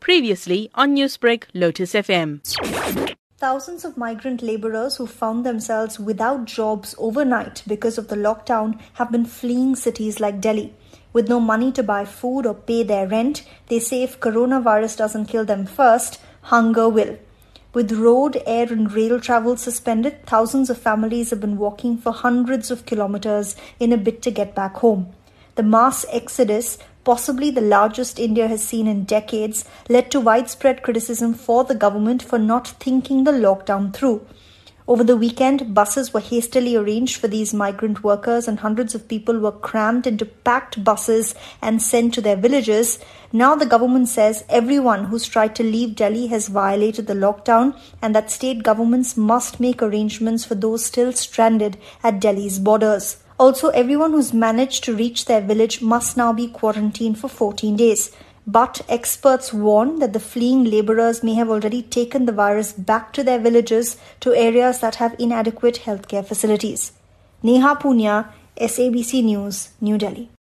Previously on Newsbreak, Lotus FM. Thousands of migrant laborers who found themselves without jobs overnight because of the lockdown have been fleeing cities like Delhi. With no money to buy food or pay their rent, they say if coronavirus doesn't kill them first, hunger will. With road, air, and rail travel suspended, thousands of families have been walking for hundreds of kilometers in a bid to get back home. The mass exodus, possibly the largest India has seen in decades, led to widespread criticism for the government for not thinking the lockdown through. Over the weekend, buses were hastily arranged for these migrant workers, and hundreds of people were crammed into packed buses and sent to their villages. Now, the government says everyone who's tried to leave Delhi has violated the lockdown, and that state governments must make arrangements for those still stranded at Delhi's borders. Also, everyone who's managed to reach their village must now be quarantined for 14 days. But experts warn that the fleeing laborers may have already taken the virus back to their villages to areas that have inadequate healthcare facilities. Neha Poonia, SABC News, New Delhi.